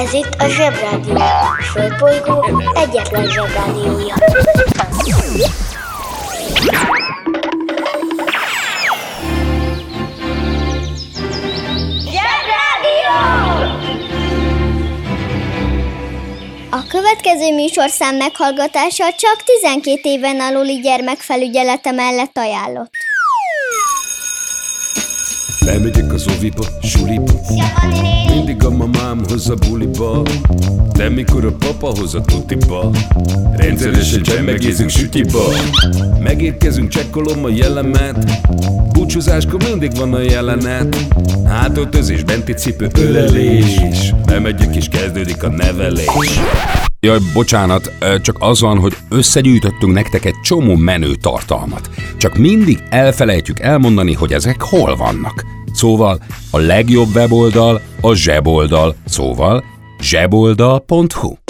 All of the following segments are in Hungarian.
Ez itt a Zsebrádió. A Földbolygó egyetlen Zsebrádiója. Zsebrádió! A következő műsorszám meghallgatása csak 12 éven aluli gyermekfelügyelete mellett ajánlott. Lemegyek az oviba, suliba Mindig a mamám hoz a buliba De mikor a papa hoz a tutiba. Rendszeresen csemmegézünk sütiba. Megérkezünk, csekkolom a jellemet. Búcsúzáskor mindig van a jelenet. Hátöltözés, benti cipő, ölelés. Bemegyek és kezdődik a nevelés. Jaj, bocsánat, csak az van, hogy összegyűjtöttünk nektek egy csomó menő tartalmat. Csak mindig elfelejtjük elmondani, hogy ezek hol vannak. Szóval a legjobb weboldal a zseboldal, szóval zseboldal.hu.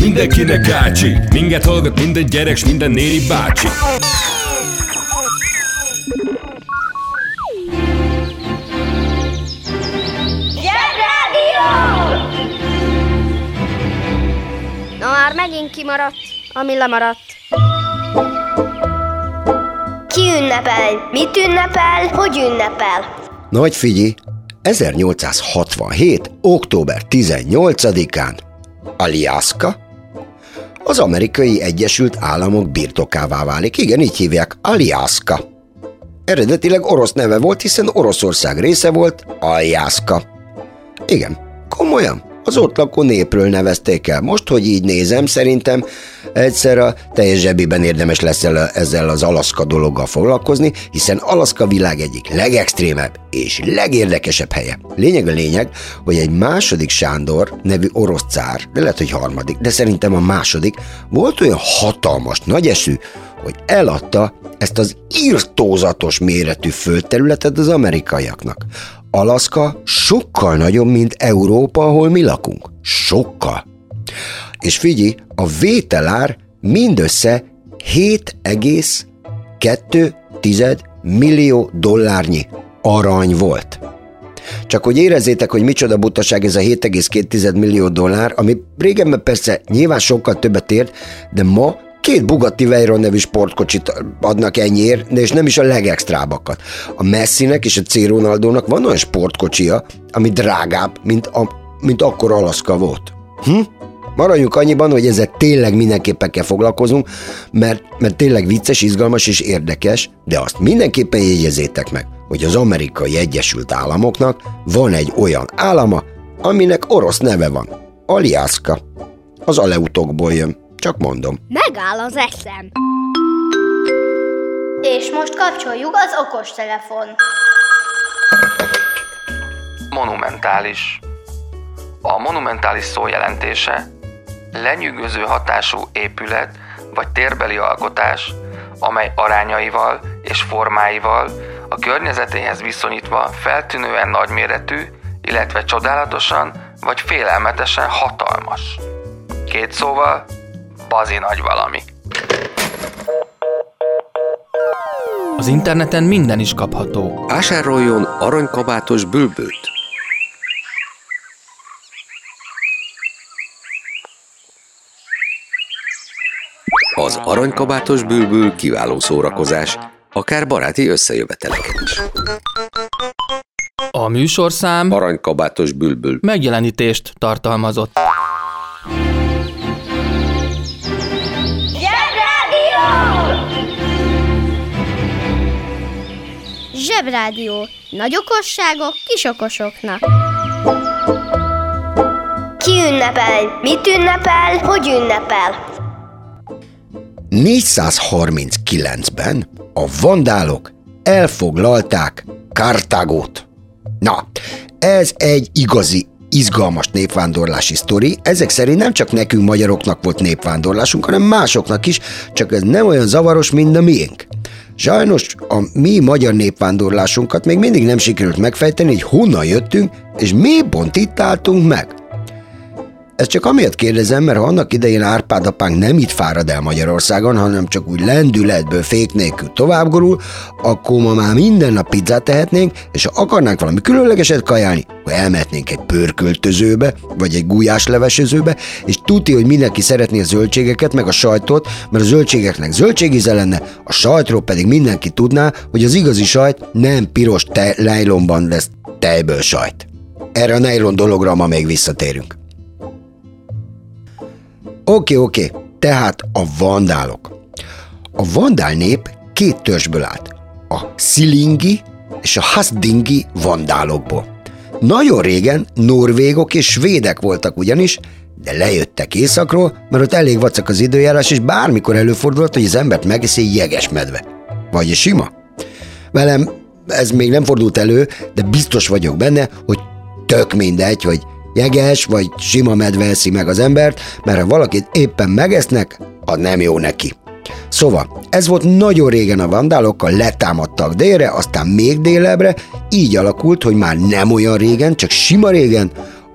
mindenkinek ácsi Minket hallgat minden gyerek, s minden néri bácsi Zsebrádió! Na már megint kimaradt, ami lemaradt. Ki ünnepel? Mit ünnepel? Hogy ünnepel? Nagy figyi, 1867. október 18-án Aliaska az amerikai Egyesült Államok birtokává válik. Igen, így hívják, Aliaska. Eredetileg orosz neve volt, hiszen Oroszország része volt, Aljászka. Igen, komolyan. Az ott lakó népről nevezték el. Most, hogy így nézem, szerintem egyszer a teljes zsebiben érdemes lesz el- ezzel az Alaszka dologgal foglalkozni, hiszen Alaszka világ egyik legextrémebb és legérdekesebb helye. Lényeg a lényeg, hogy egy második Sándor nevű orosz cár, de lehet, hogy harmadik, de szerintem a második, volt olyan hatalmas, nagy eszű, hogy eladta ezt az írtózatos méretű földterületet az amerikaiaknak. Alaszka sokkal nagyobb, mint Európa, ahol mi lakunk. Sokkal. És figyelj, a vételár mindössze 7,2 millió dollárnyi arany volt. Csak hogy érezzétek, hogy micsoda butaság ez a 7,2 millió dollár, ami régenben persze nyilván sokkal többet ért, de ma két Bugatti Veyron nevű sportkocsit adnak ennyiért, de és nem is a legextrábbakat. A Messinek és a C. Ronaldónak van olyan sportkocsia, ami drágább, mint, a, mint akkor Alaszka volt. Hm? Maradjunk annyiban, hogy ezzel tényleg mindenképpen kell foglalkozunk, mert, mert tényleg vicces, izgalmas és érdekes, de azt mindenképpen jegyezzétek meg, hogy az amerikai Egyesült Államoknak van egy olyan állama, aminek orosz neve van. Aliaska. Az aleutokból jön. Csak mondom. Megáll az eszem. És most kapcsoljuk az okostelefon. Monumentális. A monumentális szó jelentése lenyűgöző hatású épület vagy térbeli alkotás, amely arányaival és formáival a környezetéhez viszonyítva feltűnően nagyméretű, illetve csodálatosan vagy félelmetesen hatalmas. Két szóval, bazi nagy valami. Az interneten minden is kapható. Vásároljon aranykabátos bülbőt. Az aranykabátos bülbül kiváló szórakozás, akár baráti összejöveteleken is. A műsorszám Aranykabátos bülbül. megjelenítést tartalmazott. Zsebrádió. Nagy okosságok kis okosoknak. Ki ünnepel? Mit ünnepel? Hogy ünnepel? 439-ben a vandálok elfoglalták Kartágót. Na, ez egy igazi izgalmas népvándorlási sztori. Ezek szerint nem csak nekünk magyaroknak volt népvándorlásunk, hanem másoknak is, csak ez nem olyan zavaros, mint a miénk. Sajnos a mi magyar népvándorlásunkat még mindig nem sikerült megfejteni, hogy honnan jöttünk, és mi pont itt álltunk meg. Ezt csak amiatt kérdezem, mert ha annak idején Árpád apánk nem itt fárad el Magyarországon, hanem csak úgy lendületből fék nélkül továbbgorul, akkor ma már minden nap pizzát tehetnénk, és ha akarnánk valami különlegeset kajálni, akkor elmehetnénk egy pörköltözőbe, vagy egy gulyáslevesezőbe, és tuti, hogy mindenki szeretné a zöldségeket, meg a sajtot, mert a zöldségeknek zöldségíze lenne, a sajtról pedig mindenki tudná, hogy az igazi sajt nem piros te- lejlomban lesz tejből sajt. Erre a nejlon dologra ma még visszatérünk. Oké, oké, tehát a vandálok. A vandál nép két törzsből állt. A szilingi és a hasdingi vandálokból. Nagyon régen norvégok és svédek voltak ugyanis, de lejöttek északról, mert ott elég vacak az időjárás, és bármikor előfordulhat, hogy az embert megeszi egy jeges medve. Vagy egy sima. Velem ez még nem fordult elő, de biztos vagyok benne, hogy tök mindegy, hogy jeges vagy sima medve eszi meg az embert, mert ha valakit éppen megesznek, az nem jó neki. Szóval, ez volt nagyon régen a vandálokkal, letámadtak délre, aztán még délebbre, így alakult, hogy már nem olyan régen, csak sima régen,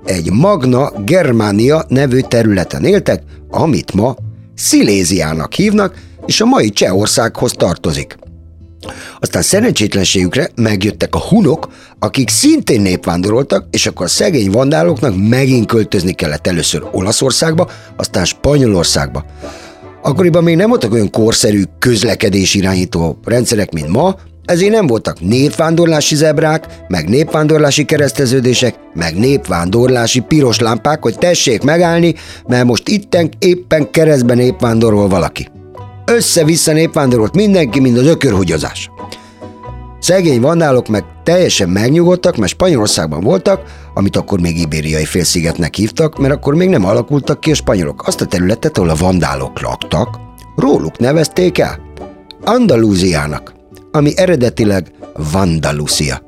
egy Magna Germania nevű területen éltek, amit ma Sziléziának hívnak, és a mai Csehországhoz tartozik. Aztán szerencsétlenségükre megjöttek a hunok, akik szintén népvándoroltak, és akkor a szegény vandáloknak megint költözni kellett először Olaszországba, aztán Spanyolországba. Akkoriban még nem voltak olyan korszerű közlekedés irányító rendszerek, mint ma, ezért nem voltak népvándorlási zebrák, meg népvándorlási kereszteződések, meg népvándorlási piros lámpák, hogy tessék megállni, mert most itten éppen keresztben népvándorol valaki. Össze-vissza népvándorolt mindenki, mint az ökörhugyozás. Szegény vandálok meg teljesen megnyugodtak, mert Spanyolországban voltak, amit akkor még ibériai félszigetnek hívtak, mert akkor még nem alakultak ki a spanyolok. Azt a területet, ahol a vandálok laktak, róluk nevezték el. Andalúziának, ami eredetileg Vandalusia.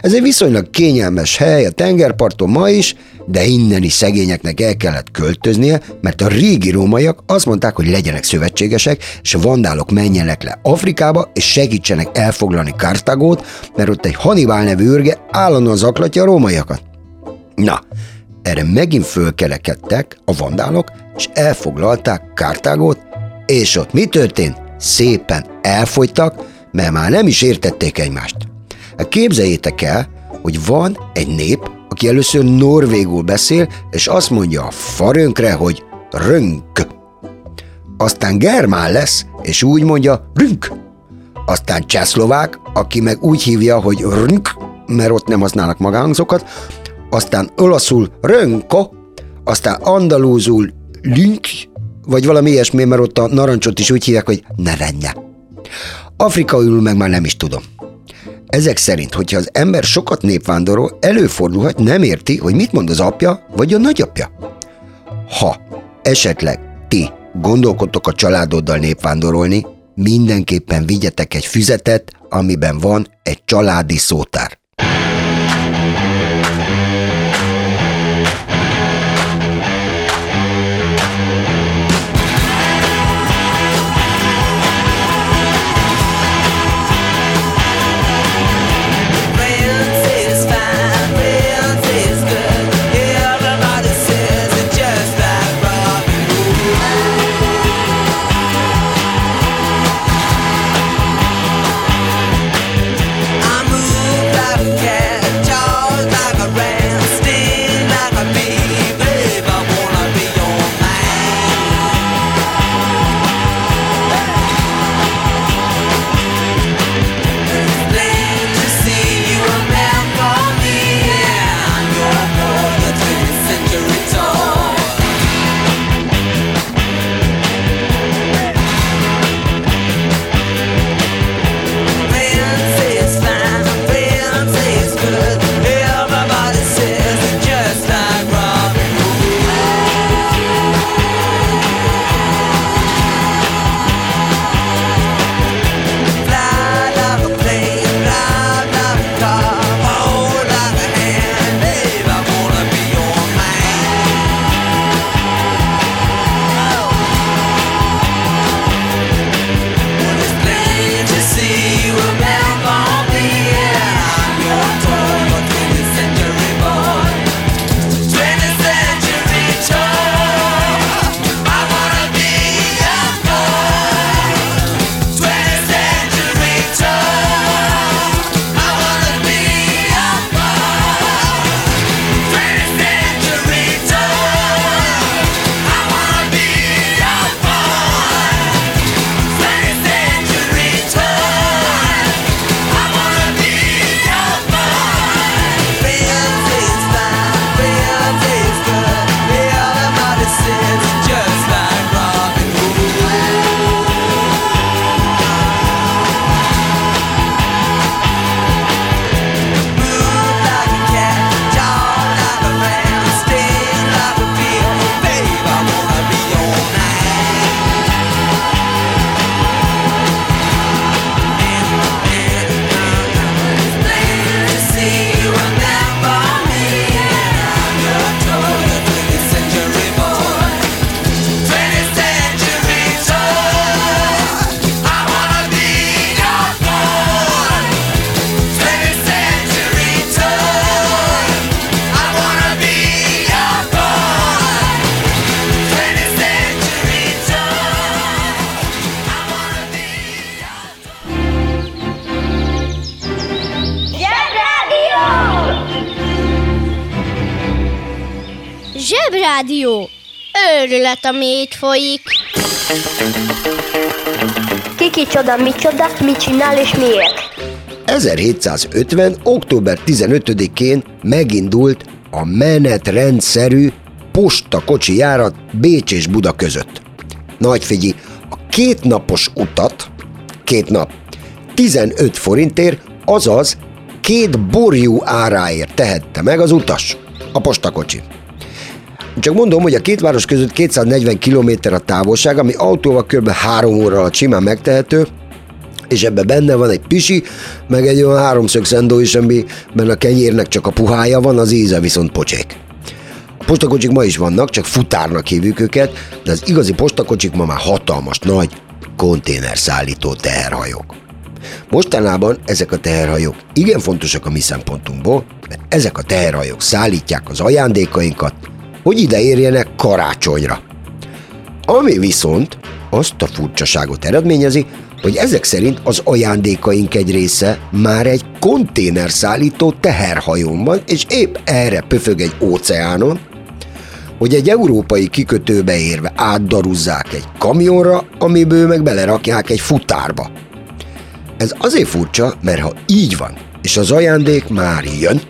Ez egy viszonylag kényelmes hely a tengerparton ma is, de innen is szegényeknek el kellett költöznie, mert a régi rómaiak azt mondták, hogy legyenek szövetségesek, és a vandálok menjenek le Afrikába, és segítsenek elfoglalni Kartagót, mert ott egy Hannibal nevű őrge állandóan zaklatja a rómaiakat. Na, erre megint fölkelekedtek a vandálok, és elfoglalták Kartágót, és ott mi történt? Szépen elfogytak, mert már nem is értették egymást. Hát képzeljétek el, hogy van egy nép, aki először norvégul beszél, és azt mondja a farönkre, hogy rönk. Aztán germán lesz, és úgy mondja rünk. Aztán csehszlovák, aki meg úgy hívja, hogy rönk, mert ott nem használnak magánzokat, aztán olaszul rönko, aztán andalúzul lünk, vagy valami ilyesmi, mert ott a narancsot is úgy hívják, hogy nevenje. Afrikaül meg már nem is tudom. Ezek szerint, hogyha az ember sokat népvándorol, előfordulhat, nem érti, hogy mit mond az apja vagy a nagyapja. Ha esetleg ti gondolkodtok a családoddal népvándorolni, mindenképpen vigyetek egy füzetet, amiben van egy családi szótár. Zsebrádió! Őrület, ami itt folyik. Kiki csoda, mi csoda, mit csinál és miért? 1750. október 15-én megindult a menetrendszerű postakocsi járat Bécs és Buda között. Nagy figyi, a két napos utat, két nap, 15 forintért, azaz két borjú áráért tehette meg az utas, a postakocsi. Csak mondom, hogy a két város között 240 km a távolság, ami autóval kb. 3 óra alatt simán megtehető, és ebben benne van egy pisi, meg egy olyan háromszög szendó is, amiben a kenyérnek csak a puhája van, az íze viszont pocsék. A postakocsik ma is vannak, csak futárnak hívjuk őket, de az igazi postakocsik ma már hatalmas, nagy konténerszállító teherhajók. Mostanában ezek a teherhajók igen fontosak a mi szempontunkból, mert ezek a teherhajók szállítják az ajándékainkat, hogy ide érjenek karácsonyra. Ami viszont azt a furcsaságot eredményezi, hogy ezek szerint az ajándékaink egy része már egy konténerszállító teherhajón van, és épp erre pöfög egy óceánon, hogy egy európai kikötőbe érve átdaruzzák egy kamionra, amiből meg belerakják egy futárba. Ez azért furcsa, mert ha így van, és az ajándék már jön,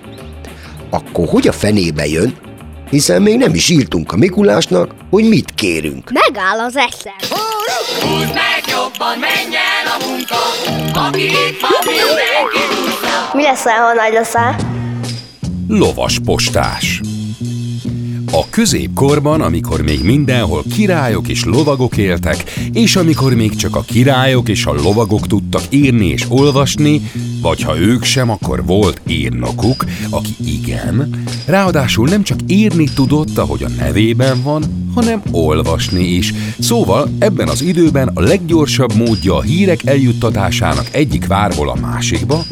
akkor hogy a fenébe jön, hiszen még nem is írtunk a Mikulásnak, hogy mit kérünk. Megáll az eszem. Húzd meg jobban, menjen a munka, aki itt van, mindenki Mi lesz, ha nagy leszel? Lovas postás. A középkorban, amikor még mindenhol királyok és lovagok éltek, és amikor még csak a királyok és a lovagok tudtak írni és olvasni, vagy ha ők sem, akkor volt írnokuk, aki igen, ráadásul nem csak írni tudott, ahogy a nevében van, hanem olvasni is. Szóval ebben az időben a leggyorsabb módja a hírek eljuttatásának egyik várból a másikba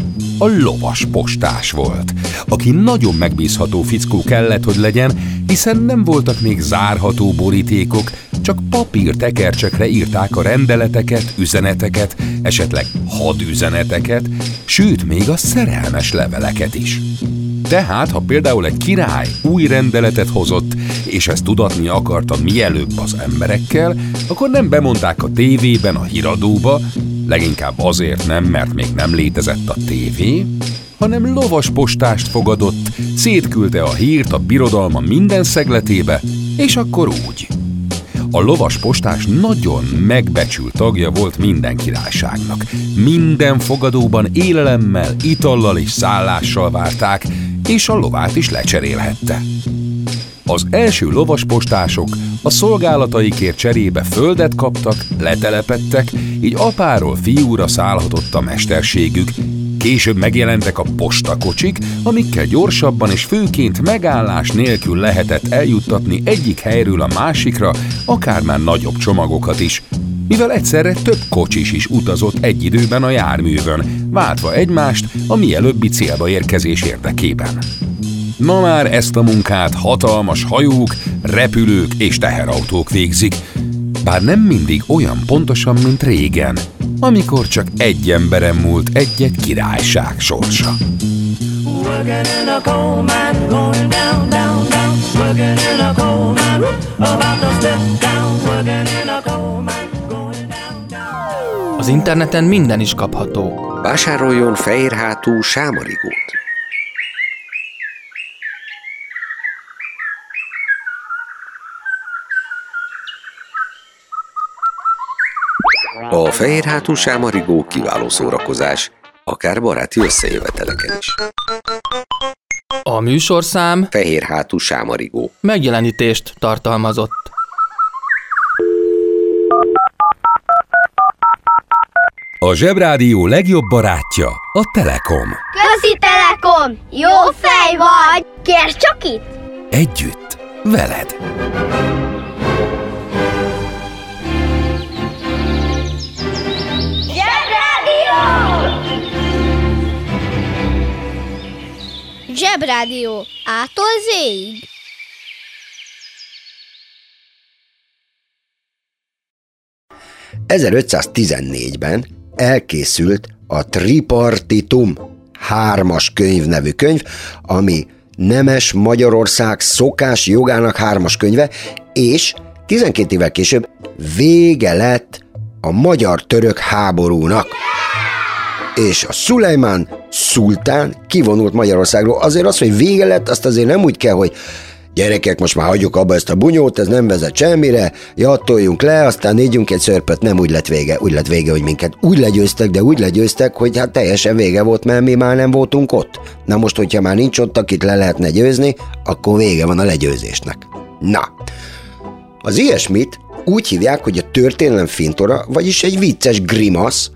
a lovas postás volt, aki nagyon megbízható fickó kellett, hogy legyen, hiszen nem voltak még zárható borítékok, csak papír tekercsekre írták a rendeleteket, üzeneteket, esetleg hadüzeneteket, sőt még a szerelmes leveleket is. Tehát, ha például egy király új rendeletet hozott, és ezt tudatni akarta mielőbb az emberekkel, akkor nem bemondták a tévében, a híradóba, leginkább azért nem, mert még nem létezett a tévé, hanem lovas postást fogadott, szétküldte a hírt a birodalma minden szegletébe, és akkor úgy. A lovas postás nagyon megbecsült tagja volt minden királyságnak. Minden fogadóban élelemmel, itallal és szállással várták, és a lovát is lecserélhette. Az első lovaspostások a szolgálataikért cserébe földet kaptak, letelepettek, így apáról fiúra szállhatott a mesterségük. Később megjelentek a postakocsik, amikkel gyorsabban és főként megállás nélkül lehetett eljuttatni egyik helyről a másikra, akár már nagyobb csomagokat is, mivel egyszerre több kocsis is utazott egy időben a járművön, váltva egymást a mielőbbi célba érkezés érdekében. Ma már ezt a munkát hatalmas hajók, repülők és teherautók végzik, bár nem mindig olyan pontosan, mint régen, amikor csak egy emberen múlt egy-egy királyság sorsa. Az interneten minden is kapható. Vásároljon fehérhátú sámarigót. A fehérhátú sámarigó kiváló szórakozás, akár baráti összejöveteleken is. A műsorszám Fehérhátú sámarigó. megjelenítést tartalmazott. A Zsebrádió legjobb barátja a Telekom. Közi Telekom! Jó fej vagy! Kérd csak itt! Együtt, veled. Zsebrádió. Ától zéig. ...1514-ben elkészült a Tripartitum hármas könyv nevű könyv, ami Nemes Magyarország szokás jogának hármas könyve, és 12 évvel később vége lett a magyar-török háborúnak. És a Szulejmán szultán kivonult Magyarországról. Azért az, hogy vége lett, azt azért nem úgy kell, hogy gyerekek, most már hagyjuk abba ezt a bunyót, ez nem vezet semmire, jattoljunk le, aztán négyünk egy szörpöt, nem úgy lett vége, úgy lett vége, hogy minket úgy legyőztek, de úgy legyőztek, hogy hát teljesen vége volt, mert mi már nem voltunk ott. Na most, hogyha már nincs ott, akit le lehetne győzni, akkor vége van a legyőzésnek. Na, az ilyesmit úgy hívják, hogy a történelem fintora, vagyis egy vicces grimasz,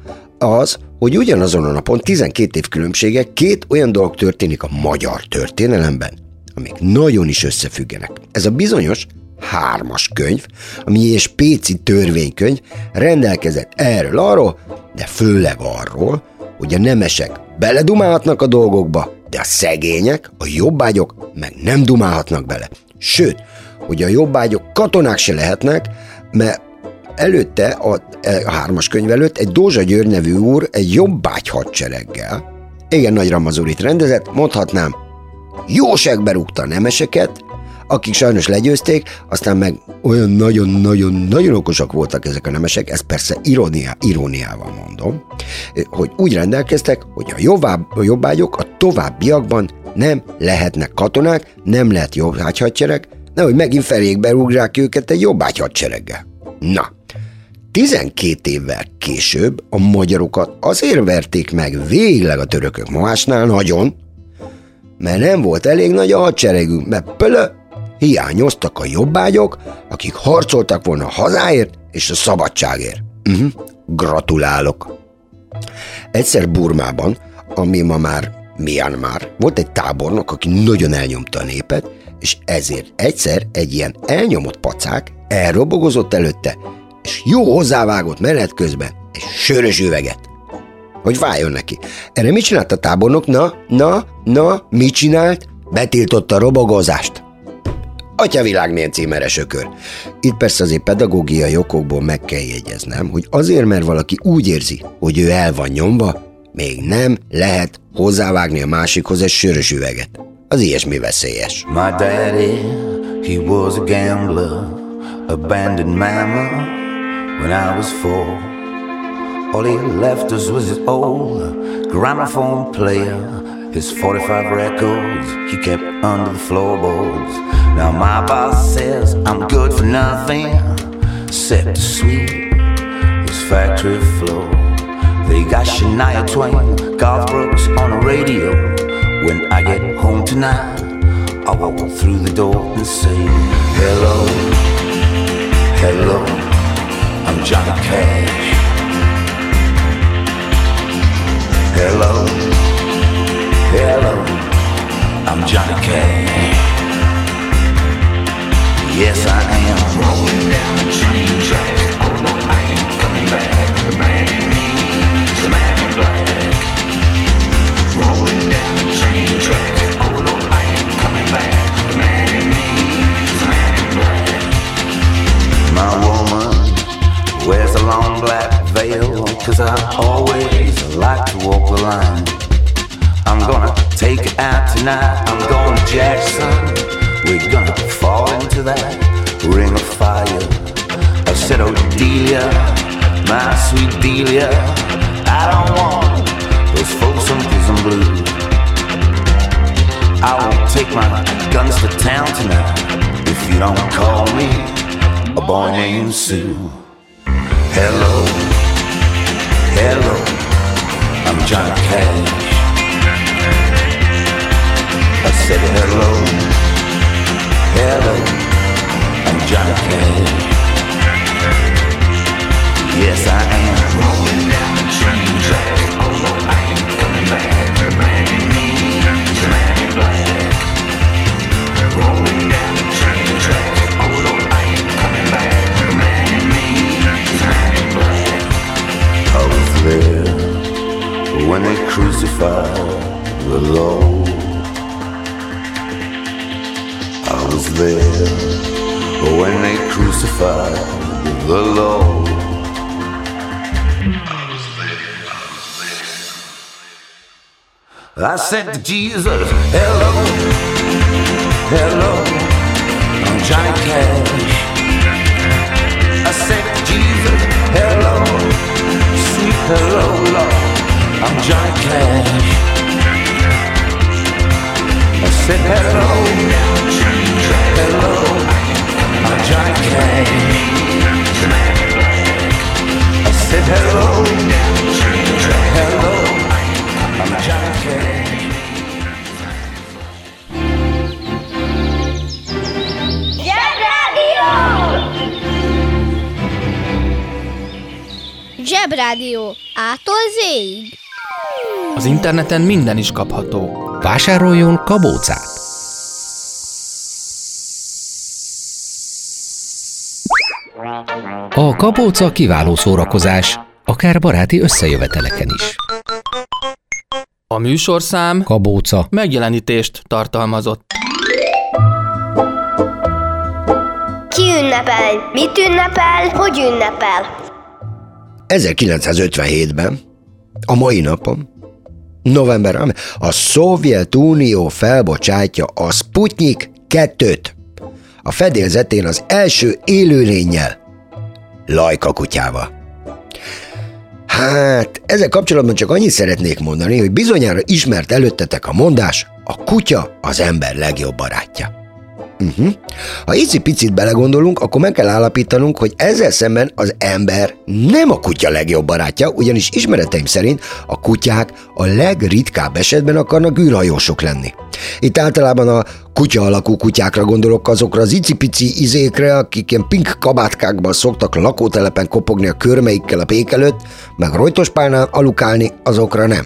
az, hogy ugyanazon a napon 12 év különbsége két olyan dolog történik a magyar történelemben, amik nagyon is összefüggenek. Ez a bizonyos hármas könyv, ami és Péci törvénykönyv rendelkezett erről arról, de főleg arról, hogy a nemesek beledumálhatnak a dolgokba, de a szegények, a jobbágyok meg nem dumálhatnak bele. Sőt, hogy a jobbágyok katonák se lehetnek, mert előtte, a, a hármas könyv előtt egy Dózsa György nevű úr egy jobbágy hadsereggel, igen nagy ramazurit rendezett, mondhatnám, jóságbe rúgta a nemeseket, akik sajnos legyőzték, aztán meg olyan nagyon-nagyon-nagyon okosak voltak ezek a nemesek, ezt persze irónia, iróniával mondom, hogy úgy rendelkeztek, hogy a, jobbáb, a jobbágyok a továbbiakban nem lehetnek katonák, nem lehet jobbágy nehogy megint felékbe rúgrák őket egy jobbágy hadsereggel. Na, 12 évvel később a magyarokat azért verték meg végleg a törökök másnál nagyon, mert nem volt elég nagy a hadseregünk, mert pölö, hiányoztak a jobbágyok, akik harcoltak volna a hazáért és a szabadságért. Uh-huh. Gratulálok! Egyszer Burmában, ami ma már Myanmar, volt egy tábornok, aki nagyon elnyomta a népet, és ezért egyszer egy ilyen elnyomott pacák elrobogozott előtte, és jó hozzávágott menet közben egy sörös üveget. Hogy váljon neki. Erre mit csinált a tábornok? Na, na, na, mit csinált? Betiltotta a robogozást. Atya világ milyen címeres ökör. Itt persze azért pedagógiai okokból meg kell jegyeznem, hogy azért, mert valaki úgy érzi, hogy ő el van nyomva, még nem lehet hozzávágni a másikhoz egy sörös üveget. Az ilyesmi veszélyes. My daddy, he was a gambler, abandoned mama when I was four. All he left us was his old gramophone player, his 45 records he kept under the floorboards. Now my boss says I'm good for nothing except to sweep this factory floor. They got Shania Twain, Garth Brooks on the radio. When I get home tonight, I walk through the door and say, Hello, hello, Johnny Cash. Hello, hello, I'm Johnny Cash. Yes, I am. Out tonight. I'm going to Jackson. We're gonna fall into that ring of fire. I said, Oh, Delia, my sweet Delia, I don't want those folks on prison blue. I won't take my guns to town tonight if you don't call me a boy named Sue. Hello, hello, I'm Johnny Cash sitting alone. hello. To Jesus, hello. hello, I'm Johnny Cash. I said, Jesus, hello, sweet hello, Lord, I'm Johnny Cash. I said, hello, interneten minden is kapható. Vásároljon kabócát! A kabóca kiváló szórakozás, akár baráti összejöveteleken is. A műsorszám Kabóca megjelenítést tartalmazott. Ki ünnepel? Mit ünnepel? Hogy ünnepel? 1957-ben, a mai napon, november, a Szovjetunió felbocsátja a Sputnik 2-t. A fedélzetén az első élőlényel, Lajka kutyával. Hát, ezzel kapcsolatban csak annyit szeretnék mondani, hogy bizonyára ismert előttetek a mondás, a kutya az ember legjobb barátja. Uh-huh. Ha icipicit belegondolunk, akkor meg kell állapítanunk, hogy ezzel szemben az ember nem a kutya legjobb barátja, ugyanis ismereteim szerint a kutyák a legritkább esetben akarnak űrhajósok lenni. Itt általában a kutya alakú kutyákra gondolok azokra az icipici izékre, akik ilyen pink kabátkákban szoktak lakótelepen kopogni a körmeikkel a pék előtt, meg rojtospálnál alukálni, azokra nem.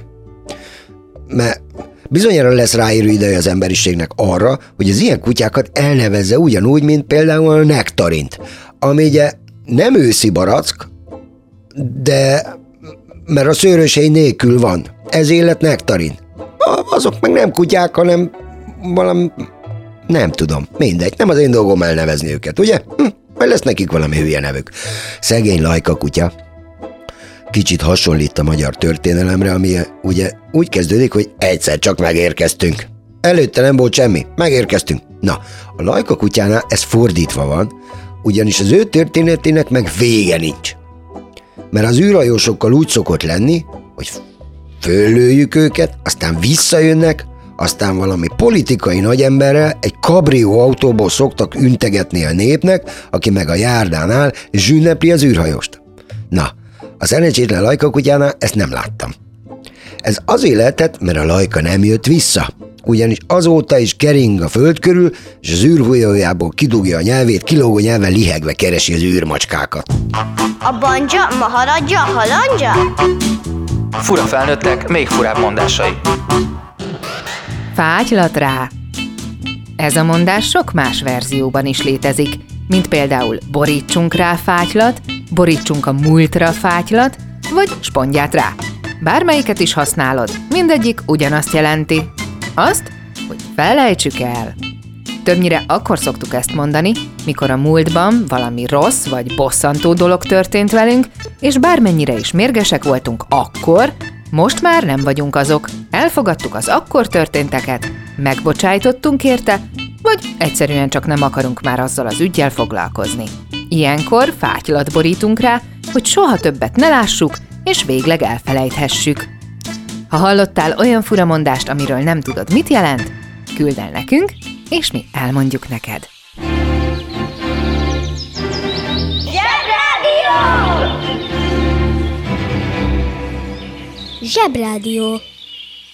Mert Bizonyára lesz ráérő ideje az emberiségnek arra, hogy az ilyen kutyákat elnevezze ugyanúgy, mint például a nektarint, ami ugye nem őszi barack, de mert a szőrösei nélkül van. Ez élet nektarin. Azok meg nem kutyák, hanem valami... Nem tudom, mindegy, nem az én dolgom elnevezni őket, ugye? Hm, majd lesz nekik valami hülye nevük. Szegény lajka kutya, kicsit hasonlít a magyar történelemre, ami ugye úgy kezdődik, hogy egyszer csak megérkeztünk. Előtte nem volt semmi, megérkeztünk. Na, a Lajka kutyánál ez fordítva van, ugyanis az ő történetének meg vége nincs. Mert az űrhajósokkal úgy szokott lenni, hogy föllőjük őket, aztán visszajönnek, aztán valami politikai nagyemberrel egy kabrió autóból szoktak üntegetni a népnek, aki meg a járdán áll, és ünnepli az űrhajóst. Na, a szerencsétlen Lajka kutyánál ezt nem láttam. Ez azért lehetett, mert a Lajka nem jött vissza. Ugyanis azóta is kering a föld körül, és az űrhajójából kidugja a nyelvét, kilógó nyelven lihegve keresi az űrmacskákat. A banja, maharadja, halandja? Fura felnőttek, még furább mondásai. Fágylat rá! Ez a mondás sok más verzióban is létezik, mint például borítsunk rá fátylat, borítsunk a múltra fátylat, vagy spondját rá. Bármelyiket is használod, mindegyik ugyanazt jelenti. Azt, hogy felejtsük el. Többnyire akkor szoktuk ezt mondani, mikor a múltban valami rossz vagy bosszantó dolog történt velünk, és bármennyire is mérgesek voltunk akkor, most már nem vagyunk azok. Elfogadtuk az akkor történteket, megbocsájtottunk érte, vagy egyszerűen csak nem akarunk már azzal az ügyjel foglalkozni. Ilyenkor fátylat borítunk rá, hogy soha többet ne lássuk, és végleg elfelejthessük. Ha hallottál olyan furamondást, amiről nem tudod, mit jelent, küld el nekünk, és mi elmondjuk neked. Zsebrádió.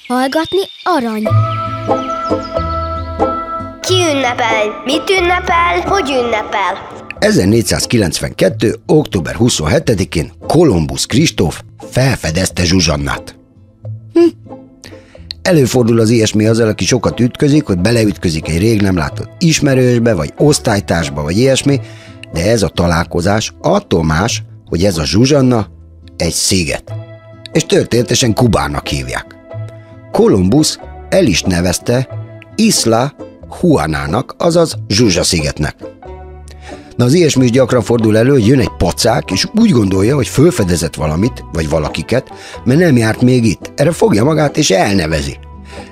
Hallgatni arany. Ünnepel? Mit ünnepel? Hogy ünnepel? 1492. október 27-én Kolumbusz Kristóf felfedezte Zsuzsannát. Hm. Előfordul az ilyesmi azzal, aki sokat ütközik, hogy beleütközik egy rég nem látott ismerősbe, vagy osztálytársba, vagy ilyesmi, de ez a találkozás attól más, hogy ez a Zsuzsanna egy sziget. És történetesen Kubának hívják. Kolumbusz el is nevezte Isla Juanának, azaz Zsuzsa-szigetnek. Na az ilyesmi is gyakran fordul elő, hogy jön egy pacák, és úgy gondolja, hogy fölfedezett valamit, vagy valakiket, mert nem járt még itt. Erre fogja magát, és elnevezi.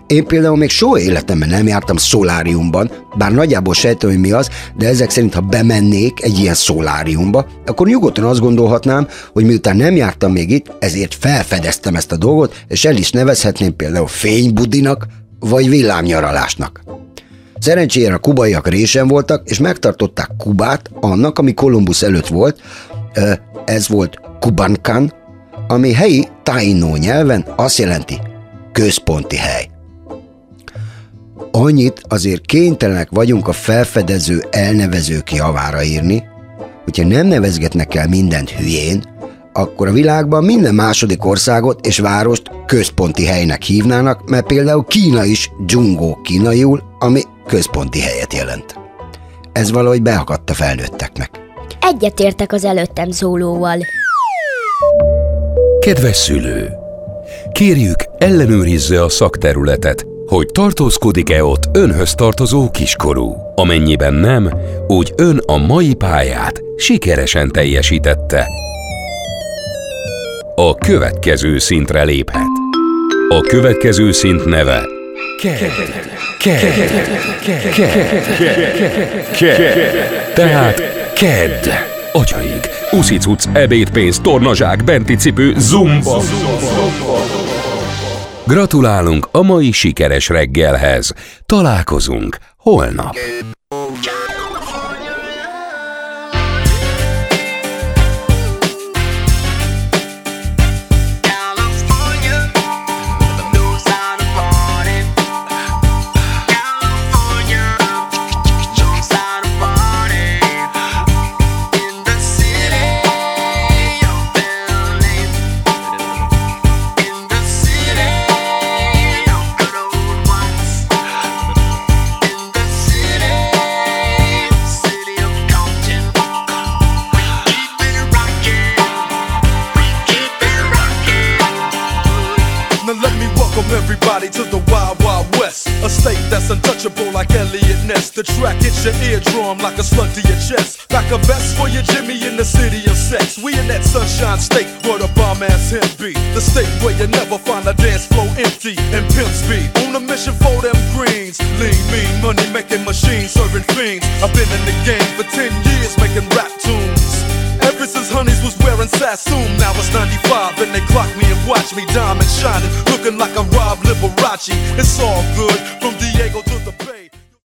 Én például még soha életemben nem jártam szoláriumban, bár nagyjából sejtem, hogy mi az, de ezek szerint, ha bemennék egy ilyen szoláriumba, akkor nyugodtan azt gondolhatnám, hogy miután nem jártam még itt, ezért felfedeztem ezt a dolgot, és el is nevezhetném például fénybudinak, vagy villámnyaralásnak. Szerencsére a kubaiak résen voltak, és megtartották Kubát annak, ami Kolumbusz előtt volt, ez volt Kubankan, ami helyi taino nyelven azt jelenti központi hely. Annyit azért kénytelenek vagyunk a felfedező elnevezők javára írni, hogyha nem nevezgetnek el mindent hülyén, akkor a világban minden második országot és várost központi helynek hívnának, mert például Kína is dzsungó kínaiul, ami központi helyet jelent. Ez valahogy beakadt a felnőtteknek. Egyetértek az előttem szólóval. Kedves szülő! Kérjük, ellenőrizze a szakterületet, hogy tartózkodik-e ott önhöz tartozó kiskorú. Amennyiben nem, úgy ön a mai pályát sikeresen teljesítette. A következő szintre léphet. A következő szint neve. Tehát Ked. Atyaig, uszicuc, ebédpénz, tornazsák, benti cipő, zumba. Gratulálunk a mai sikeres reggelhez. Találkozunk holnap. Me diamond shining, looking like a Rob Liberace. It's all good